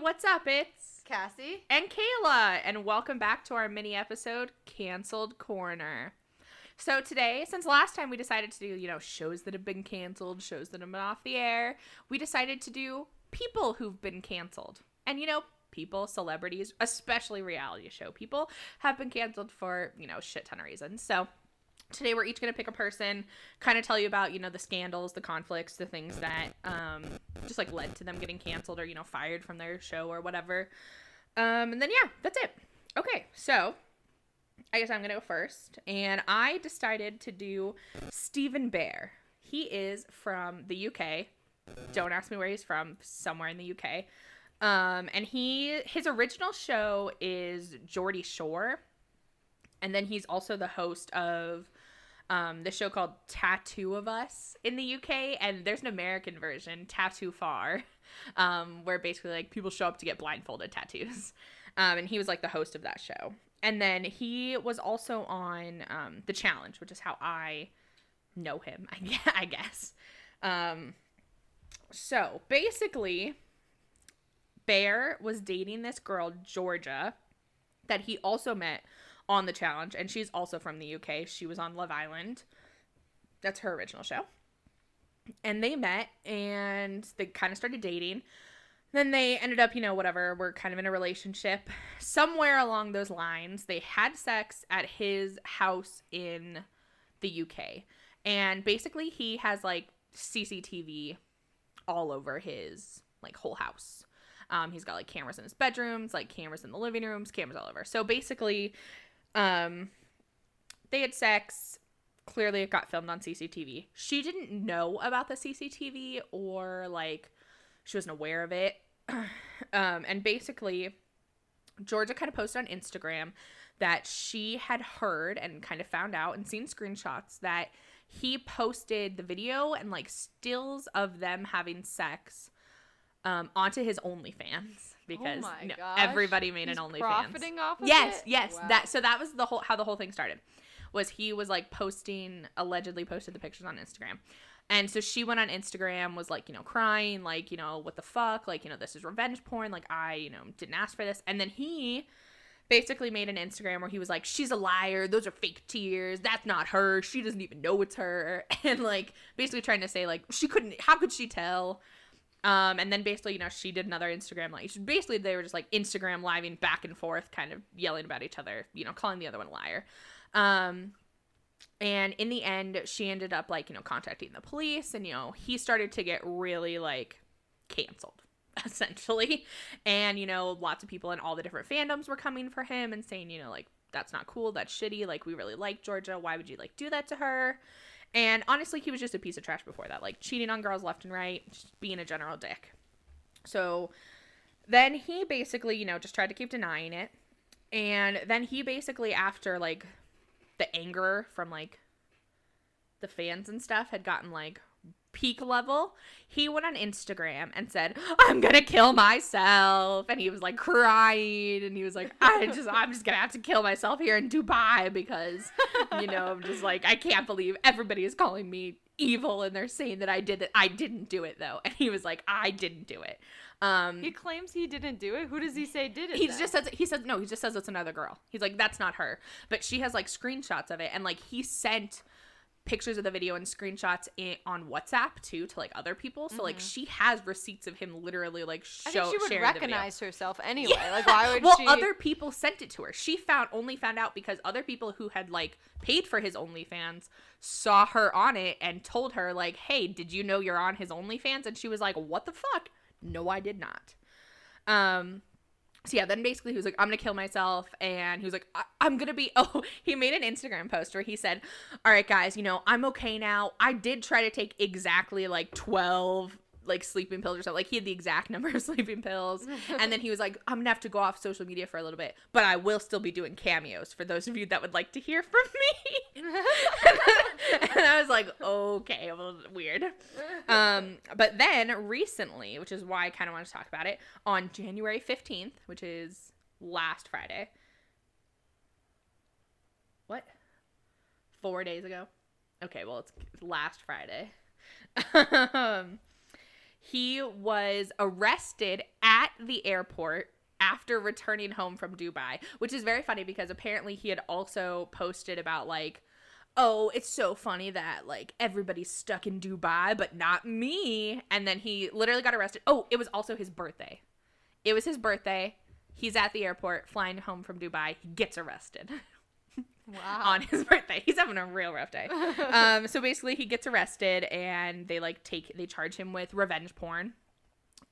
What's up? It's Cassie. and Kayla, and welcome back to our mini episode, Canceled Corner. So today, since last time we decided to do, you know, shows that have been canceled, shows that have been off the air, we decided to do people who've been canceled. And you know, people, celebrities, especially reality show people, have been canceled for, you know, shit ton of reasons. So today we're each going to pick a person kind of tell you about you know the scandals the conflicts the things that um just like led to them getting canceled or you know fired from their show or whatever. Um and then yeah that's it. Okay so i guess i'm to go first. And i decided to do stephen bear. He is from the uk don't ask me where he's from somewhere in the uk um and he his original show is geordie shore. And then he's also the host of um, the show called Tattoo of Us in the UK, and there's an American version, Tattoo Far, um, where basically like people show up to get blindfolded tattoos, um, and he was like the host of that show. And then he was also on um, the Challenge, which is how I know him, I guess. Um, so basically, Bear was dating this girl Georgia that he also met on the challenge and she's also from the UK. She was on Love Island. That's her original show. And they met and they kind of started dating. Then they ended up, you know, whatever, we're kind of in a relationship. Somewhere along those lines, they had sex at his house in the UK. And basically he has like CCTV all over his like whole house. Um, he's got like cameras in his bedrooms, like cameras in the living rooms, cameras all over. So basically, um, they had sex. Clearly, it got filmed on CCTV. She didn't know about the CCTV or like she wasn't aware of it. um, and basically, Georgia kind of posted on Instagram that she had heard and kind of found out and seen screenshots that he posted the video and like stills of them having sex um, onto his OnlyFans because oh my you know, everybody made He's an OnlyFans. profiting off of yes, it? yes. Wow. That so that was the whole how the whole thing started. Was he was like posting allegedly posted the pictures on Instagram. And so she went on Instagram, was like, you know, crying, like, you know, what the fuck? Like, you know, this is revenge porn. Like, I, you know, didn't ask for this. And then he basically made an Instagram where he was like, she's a liar. Those are fake tears. That's not her. She doesn't even know it's her. And like, basically trying to say, like, she couldn't, how could she tell? Um, and then basically, you know, she did another Instagram like she, basically they were just like Instagram living back and forth, kind of yelling about each other, you know, calling the other one a liar. Um, and in the end, she ended up like, you know, contacting the police and, you know, he started to get really like canceled essentially. And, you know, lots of people in all the different fandoms were coming for him and saying, you know, like, that's not cool. That's shitty. Like, we really like Georgia. Why would you like do that to her? And honestly, he was just a piece of trash before that, like cheating on girls left and right, just being a general dick. So then he basically, you know, just tried to keep denying it. And then he basically, after like the anger from like the fans and stuff had gotten like peak level, he went on Instagram and said, "I'm gonna kill myself," and he was like crying, and he was like, "I just, I'm just gonna have to kill myself here in Dubai because, you know, I'm just like, I can't believe everybody is calling me evil and they're saying that I did it. I didn't do it though," and he was like, "I didn't do it." Um, He claims he didn't do it. Who does he say did it? he then? just says he says no he just says it's another girl he's like that's not her but she has like screenshots of it and like he sent pictures of the video and screenshots in, on whatsapp too to like other people so like she has receipts of him literally like Mm-hmm. I show think she would recognize herself anyway. Like why would well she? Well, other people sent it to her she found only found out because other people who had like paid for his onlyfans saw her on it and told her like hey did you know you're on his onlyfans and she was like what the fuck no i did not um so yeah, then basically he was like, I'm gonna kill myself, and he was like, I- I'm gonna be. Oh, he made an Instagram post where he said, "All right, guys, you know I'm okay now. I did try to take exactly like 12 like sleeping pills or something. Like he had the exact number of sleeping pills, and then he was like, I'm gonna have to go off social media for a little bit, but I will still be doing cameos for those of you that would like to hear from me." and I was like, okay, well, weird. Um, but then recently, which is why I kind of want to talk about it, on January 15th, which is last Friday. What? Four days ago? Okay, well, it's last Friday. um, he was arrested at the airport after returning home from Dubai, which is very funny because apparently he had also posted about like oh, it's so funny that like everybody's stuck in Dubai, but not me. And then he literally got arrested. Oh, it was also his birthday. It was his birthday. He's at the airport flying home from Dubai. He gets arrested. Wow. on his birthday. He's having a real rough day. um, so basically, he gets arrested, and they like take they charge him with revenge porn,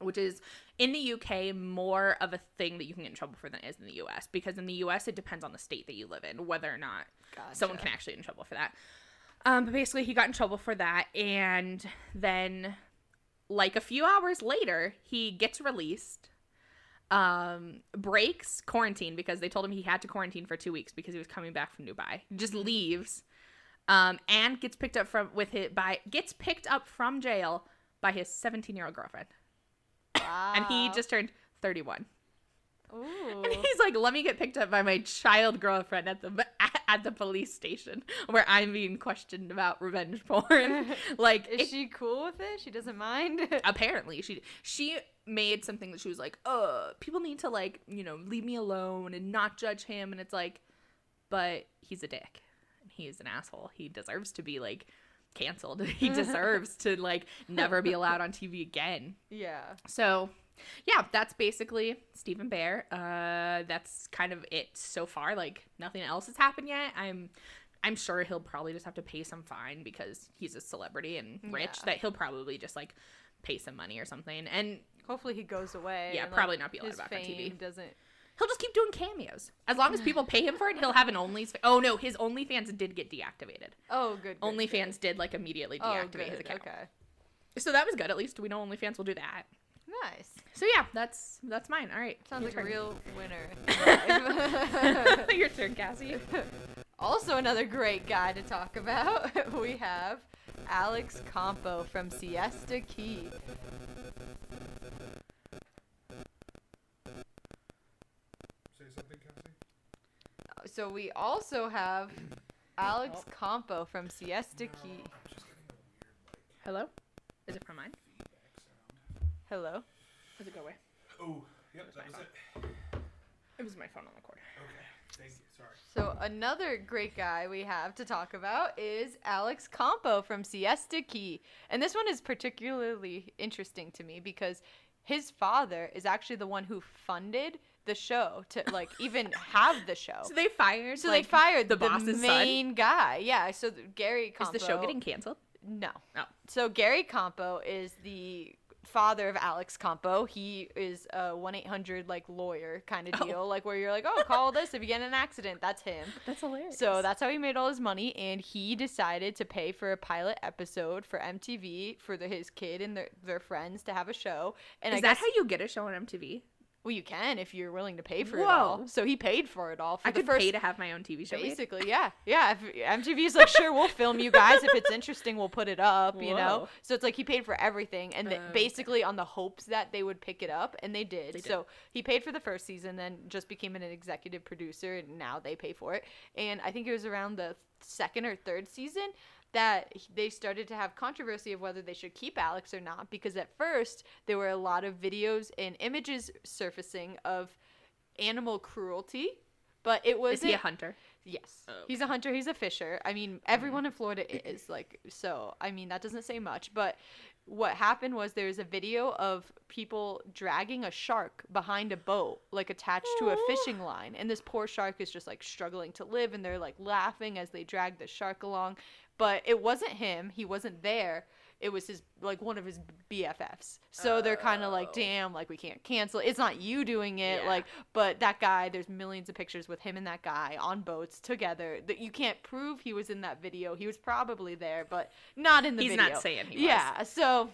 which is in the UK more of a thing that you can get in trouble for than it is in the US. Because in the US, it depends on the state that you live in whether or not someone can actually get in trouble for that. Um, but basically, he got in trouble for that, and then like a few hours later, he gets released. Um, breaks quarantine because they told him he had to quarantine for two weeks because he was coming back from Dubai. He just leaves, um, and gets picked up from with it by gets picked up from jail by his 17 year old girlfriend, Wow. and he just turned 31. Ooh. And he's like, "Let me get picked up by my child girlfriend at the at the police station where I'm being questioned about revenge porn." like, Is it- she cool with it? She doesn't mind. apparently she she made something that she was like, "Uh, people need to like you know leave me alone and not judge him." And it's like, but he's a dick. He's an asshole. He deserves to be like canceled. He deserves to like never be allowed on TV again. yeah. So, yeah, that's basically Stephen Bear. Uh, that's kind of it so far. Like nothing else has happened yet. I'm, I'm sure he'll probably just have to pay some fine because he's a celebrity and rich. Yeah. That he'll probably just like pay some money or something, and Hopefully he goes away. Yeah, and, probably not be allowed back on TV. Doesn't. he'll just keep doing cameos as long as people pay him for it. He'll have an OnlyFans. Oh no, his OnlyFans did get deactivated. Oh, good. good, OnlyFans did like immediately good. Oh, deactivate his account. Okay. So that was good. At least we know OnlyFans will do that. Nice. So yeah, that's that's mine. All right, Sounds like a real winner. Your turn, Cassie. also, another great guy to talk about. we have Alex Kompo from Siesta Key. Something, Cassie. Uh, so we also have Alex oh. Kompo from Siesta Key. I'm just getting a weird like Hello? Is it from mine? Hello. Does it go away? Oh, yep, that was it. It was my phone on the cord. Okay, thank you. Sorry. So another great guy we have to talk about is Alex Kompo from Siesta Key. And this one is particularly interesting to me because his father is actually the one who funded the show to like even have the show. So they fired. So like, they fired the the, boss's son? main guy. Yeah. So Gary Is the show getting canceled? No. Oh. So Gary Kompo is the father of Alex Kompo. He is a one eight hundred like lawyer kind of Oh. deal, like where you're like, oh, call this if you get in an accident. That's him. That's hilarious. So that's how he made all his money, and he decided to pay for a pilot episode for MTV for the, his kid and their, their friends to have a show. And is I that guess how you get a show on MTV? Well, you can if you're willing to pay for it all. So he paid for it all for I the could first pay to have my own TV show. Basically, yeah, yeah. If MTV's like, sure, we'll film you guys. If it's interesting, we'll put it up. You know. So it's like he paid for everything, and Okay. Oh. basically on the hopes that they would pick it up, and they did. They did. So he paid for the first season, then just became an executive producer, and now they pay for it. And I think it was around the second or third season that they started to have controversy of whether they should keep Alex or not because at first there were a lot of videos and images surfacing of animal cruelty but it was Is he a hunter? Yes. Oh, He's a hunter, he's a fisher. I mean, mm-hmm. everyone in Florida is like so. I mean, that doesn't say much, but what happened was there's a video of people dragging a shark behind a boat like attached to a fishing line and this poor shark is just like struggling to live and they're like laughing as they drag the shark along. But it wasn't him. He wasn't there. It was his like one of his BFFs. So they're kind of like, Oh. "Damn, like we can't cancel. It's not you doing it." Yeah. Like but that guy, there's millions of pictures with him and that guy on boats together. That you can't prove he was in that video. He was probably there, but not in the He's video. not saying he was. Yeah. So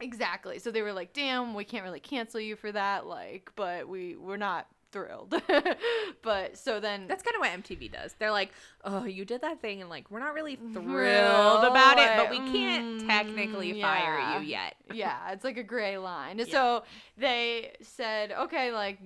exactly. So they were like, "Damn, we can't really cancel you for that." Like, but we we're not thrilled. but so then That's kind of what MTV does. They're like, "Oh, you did that thing, and like we're not really thrilled Thrilled, about it, but we can't mm, technically fire you yet." yeah, it's like a gray line. Yeah. So they said, okay, like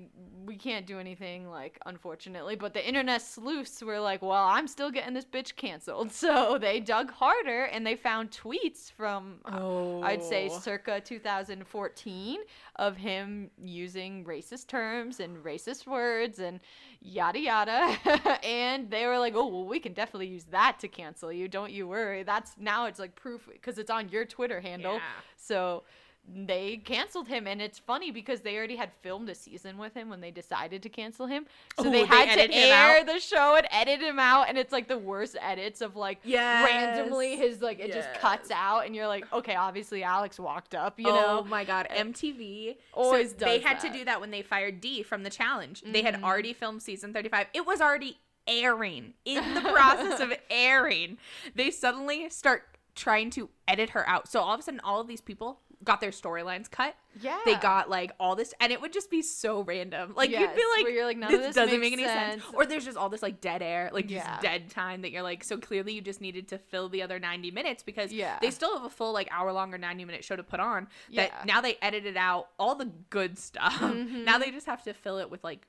we can't do anything, like unfortunately. But the internet sleuths were like, well, I'm still getting this bitch canceled. So they dug harder and they found tweets from, uh, I'd say, Oh. circa 2014 of him using racist terms and racist words and yada yada. and they were like, oh, well, we can definitely use that to cancel you. Don't you worry. That's now it's like proof because it's on your Twitter handle. Yeah. So they canceled him and it's funny because they already had filmed a season with him when they decided to cancel him so Oh, they they had edited to air the show and edit him out and it's like the worst edits of like Yes. randomly his like it just cuts out and you're like okay obviously alex walked up you oh know oh my god, MTV always so They had to do that when they fired Dee from the challenge. They Mhm. had already filmed season 35. It was already airing. In the process of airing, they suddenly start trying to edit her out. So all of a sudden all of these people got their storylines cut. yeah They got like all this and it would just be so random. Like you'd be like you're like, none this, of this doesn't make any sense. sense. Or there's just all this like dead air, like Yeah. just dead time that you're like so clearly you just needed to fill the other 90 minutes because Yeah. they still have a full like hour long or 90 minute show to put on that Yeah. now they edited out all the good stuff. Mhm. now they just have to fill it with like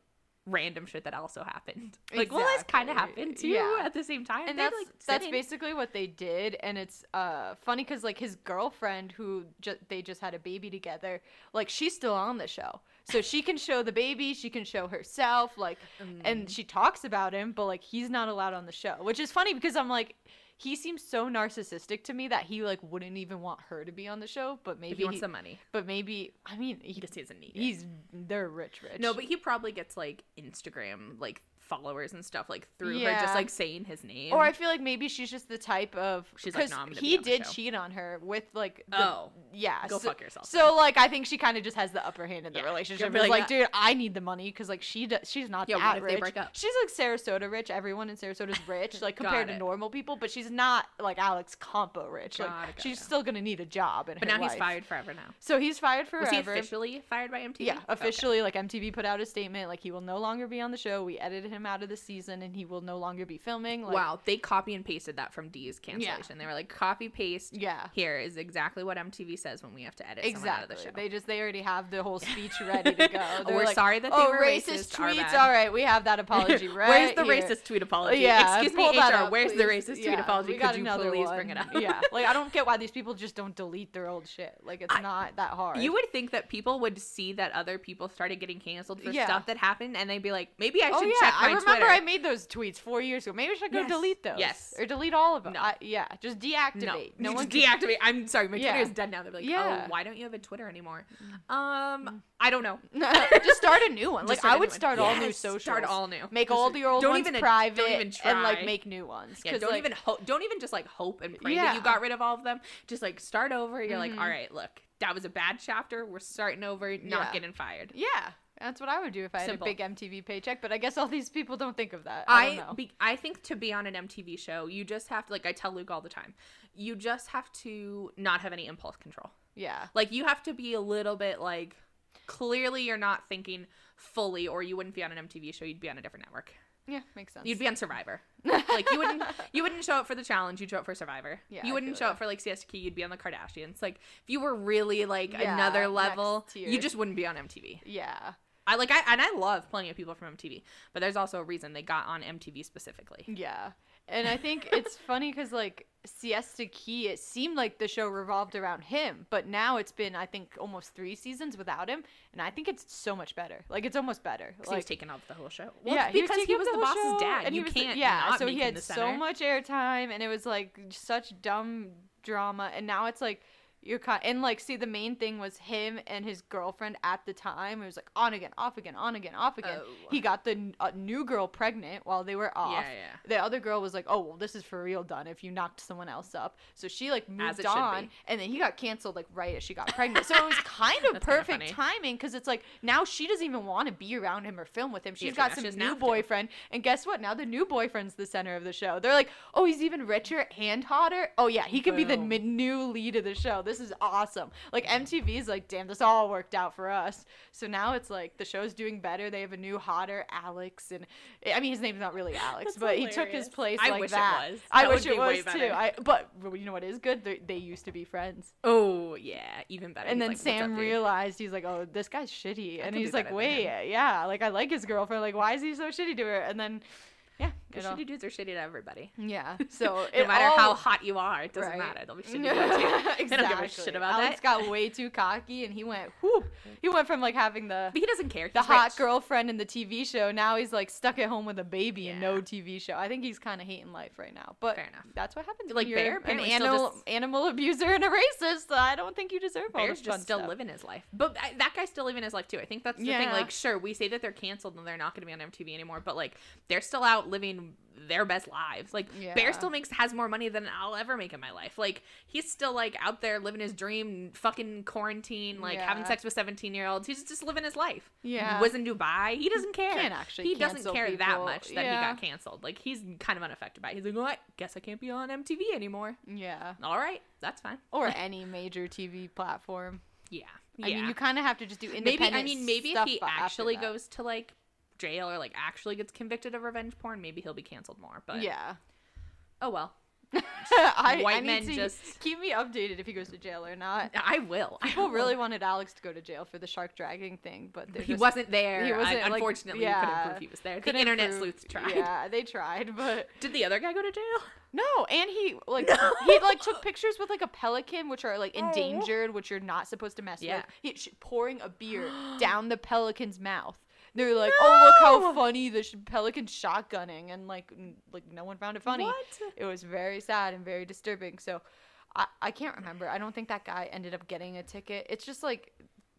random shit that also happened. Like well this kind of happened too Yeah. at the same time. and They're, that's like, that's sitting. basically what they did and it's uh funny because like his girlfriend who ju- they just had a baby together like she's still on the show so she can show the baby she can show herself like Mm. and she talks about him but like he's not allowed on the show which is funny because i'm like he seems so narcissistic to me that he like wouldn't even want her to be on the show but But maybe he wants he- the money. but maybe i mean he, He just doesn't need it. he's they're rich rich No, but he probably gets like Instagram like followers and stuff like through her just like saying his name. Or I feel like maybe she's just the type of She's like, "No, he did cheat on her with like the, oh, yeah go so, fuck yourself. So like I think she kind of just has the upper hand in the Yeah. relationship. You'll be It's like, like, dude, I need the money because like she does, she's not Yeah, that what if they rich. break up? She's like Sarasota rich. Everyone in Sarasota is rich, like compared to normal people. But she's not like Alex Kompo rich. Like Got it, she's it. still gonna need a job but now he's fired forever now. So he's fired Was forever. he officially fired by MTV? Yeah, Okay. officially, like MTV put out a statement, like he will no longer be on the show. We edited him out of the season, and he will no longer be filming. Like, wow, they copy and pasted that from Dee's cancellation. They were like, copy paste. Yeah. Here is exactly what MTV says when we have to edit someone out of Exactly. the show. They just they already have the whole speech ready to go. Oh, we're like, sorry that they oh, were racist, racist, tweets. All right, we have that apology right Where's the here. racist tweet apology? Yeah, Excuse me, HR. up, where's the please. racist tweet Yeah, apology? Could you please one. bring it up? yeah, like I don't get why these people just don't delete their old shit. Like it's I- not that hard. You would think that people would see that other people started getting canceled for Yeah. stuff that happened, and they'd be like, maybe I Oh should yeah, check my I remember Twitter. I made those tweets four years ago. Maybe I should go Yes, delete those. yes. Or delete all of them. No. I, yeah, just deactivate. no, No, one can- deactivate. I'm sorry, my Yeah. Twitter is dead now. They're like, Yeah. oh, why don't you have a Twitter anymore? Um, I don't know. just start a new one. Like I would new start all new Yes, socials. Start all new. Make Just- all your old don't ones even, private Don't even try. and like make new ones. Yeah, don't like, even hope. Don't even just like hope and pray that you got rid of all of them. Just like start over. You're like, Mhm. all right, look, that was a bad chapter. We're starting over. Not Yeah. getting fired. Yeah, that's what I would do if I Simple. had a big MTV paycheck. But I guess all these people don't think of that. I, I don't know. be, I think to be on an MTV show, you just have to like I tell Luke all the time. You just have to not have any impulse control. yeah, Like you have to be a little bit like clearly you're not thinking fully or you wouldn't be on an MTV show, you'd be on a different network. yeah, makes sense. You'd be on Survivor. like you wouldn't you wouldn't show up for the challenge, you'd show up for Survivor. Yeah, you wouldn't show up for like Key, you'd be on the Kardashians. Like if you were really like Yeah, another level, you just wouldn't be on MTV. yeah, I like I and I love plenty of people from MTV, but there's also a reason they got on MTV specifically. yeah. And I think it's funny because like Siesta Key, it seemed like the show revolved around him, but now it's been I think almost three seasons without him, and I think it's so much better. Like it's almost better. 'Cause he was Like taking off the whole show. yeah, because he taking was up the, boss's show, dad. and you he was can't yeah. so he had so much airtime, and it was like such dumb drama, and now it's like you're kind and like see the main thing was him and his girlfriend at the time. It was like on again, off again, on again, off again. Oh. He got the uh, new girl pregnant while they were off. Yeah, yeah. The other girl was like, "Oh, well, this is for real done. If you knocked someone else up." So she like moved on, and then he got canceled like right as she got pregnant. So it was kind of perfect timing because it's like now she doesn't even want to be around him or film with him. She's Yeah, got some new boyfriend, and guess what? Now the new boyfriend's the center of the show. They're like, "Oh, he's even richer and hotter. Oh yeah, he could be the new lead of the show." This is awesome. Like MTV's like, damn, this all worked out for us. So now it's like the show's doing better. They have a new hotter Alex, and I mean his name's not really Alex, but he took his hilarious. place I like wish it that. was. I That wish it was too. I but you know what is good? They, they used to be friends. Oh yeah, even better. And He's then like, Sam up, realized he's like, "Oh, this guy's shitty," I and he's like, "Wait, yeah, like I like his girlfriend. Like, why is he so shitty to her?" And then, yeah, Because it all- shitty dudes are shitty to everybody. yeah. So No matter all- how hot you are, it doesn't Right. matter. They'll be shitty to you exactly. They don't give a shit about Alex that. got way too cocky, and he went, whoop. He went from like having the But he doesn't care. the He's hot girlfriend in the TV show. Now he's like stuck at home with a baby and no TV show. I think he's kind of hating life right now. But Fair enough. that's what happens. Like Bear an animal just- animal abuser and a racist. I don't think you deserve all Bear's this fun just still stuff. living his life. But I, that guy's still living his life too. I think that's the thing. Like, sure, we say that they're canceled and they're not going to be on MTV anymore, but like, they're still out living their best lives. Like, Yeah. Bear still makes has more money than I'll ever make in my life. Like, he's still like out there living his dream, fucking quarantine, like having sex with seventeen year olds. He's just living his life. Yeah. He was in Dubai. He doesn't care. Can't actually He doesn't care that much that he got canceled. Like, he's kind of unaffected by it. He's like, well, I guess I can't be on MTV anymore. Yeah. All right, that's fine. Or any major TV platform. Yeah. I yeah. mean, you kind of have to just do maybe independent I mean maybe if he actually that. goes to like jail or like actually gets convicted of revenge porn, maybe he'll be canceled more. But Yeah. oh well. I, White I need men to just- keep me updated if he goes to jail or not. I will. I People will. really wanted Alex to go to jail for the shark dragging thing, but he just- wasn't there. he wasn't, I- like, unfortunately, you yeah, couldn't prove he was there. The internet prove- sleuths tried. Yeah, they tried, but Did the other guy go to jail? no. And he like he like took pictures with like a pelican, which are like Oh. endangered, which you're not supposed to mess Yeah. with. He, sh- pouring a beer down the pelican's mouth. They're like, oh look how funny the sh- pelican's shotgunning, and like n- like no one found it funny. What? It was very sad and very disturbing. So. I, I can't remember. I don't think that guy ended up getting a ticket. It's just like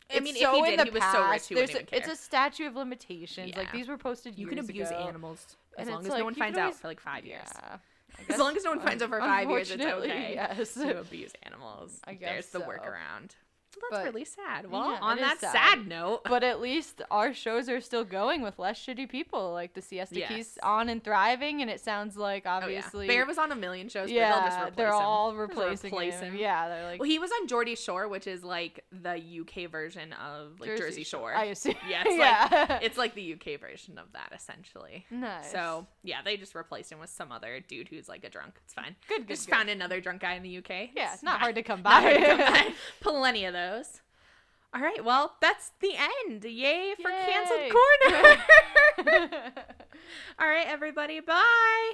I it's mean, if he so in did, he was so rich, past. he wouldn't There's even a- It's a statute of limitations. Like these were posted. You can abuse ago. animals as And long as like, no one finds out for like five years. Yeah. As long as no one finds out for five years, it's okay Yes. to abuse animals. I guess There's guess the so. workaround. Well, that's But- really sad. Well, Yeah, on that sad. sad note, but at least our shows are still going with less shitty people. Like the Siesta Yes. Keys on and thriving, and it sounds like oh, yeah. obviously. Bear was on a million shows, yeah, but they'll just replace they're him. all replacing replace him. him. Yeah, they're like Well, he was on Geordie Shore, which is like the UK version of like Jersey, Shore. I assume. Yeah, it's yeah. like it's like the UK version of that essentially. nice. So yeah, they just replaced him with some other dude who's like a drunk. It's fine. Good, good, Just good. found another drunk guy in the UK. yeah, it's not fine. hard to come by. come by. Plenty of those. All right, well, that's the end. Yay for Yay. canceled corner. All right, everybody. Bye.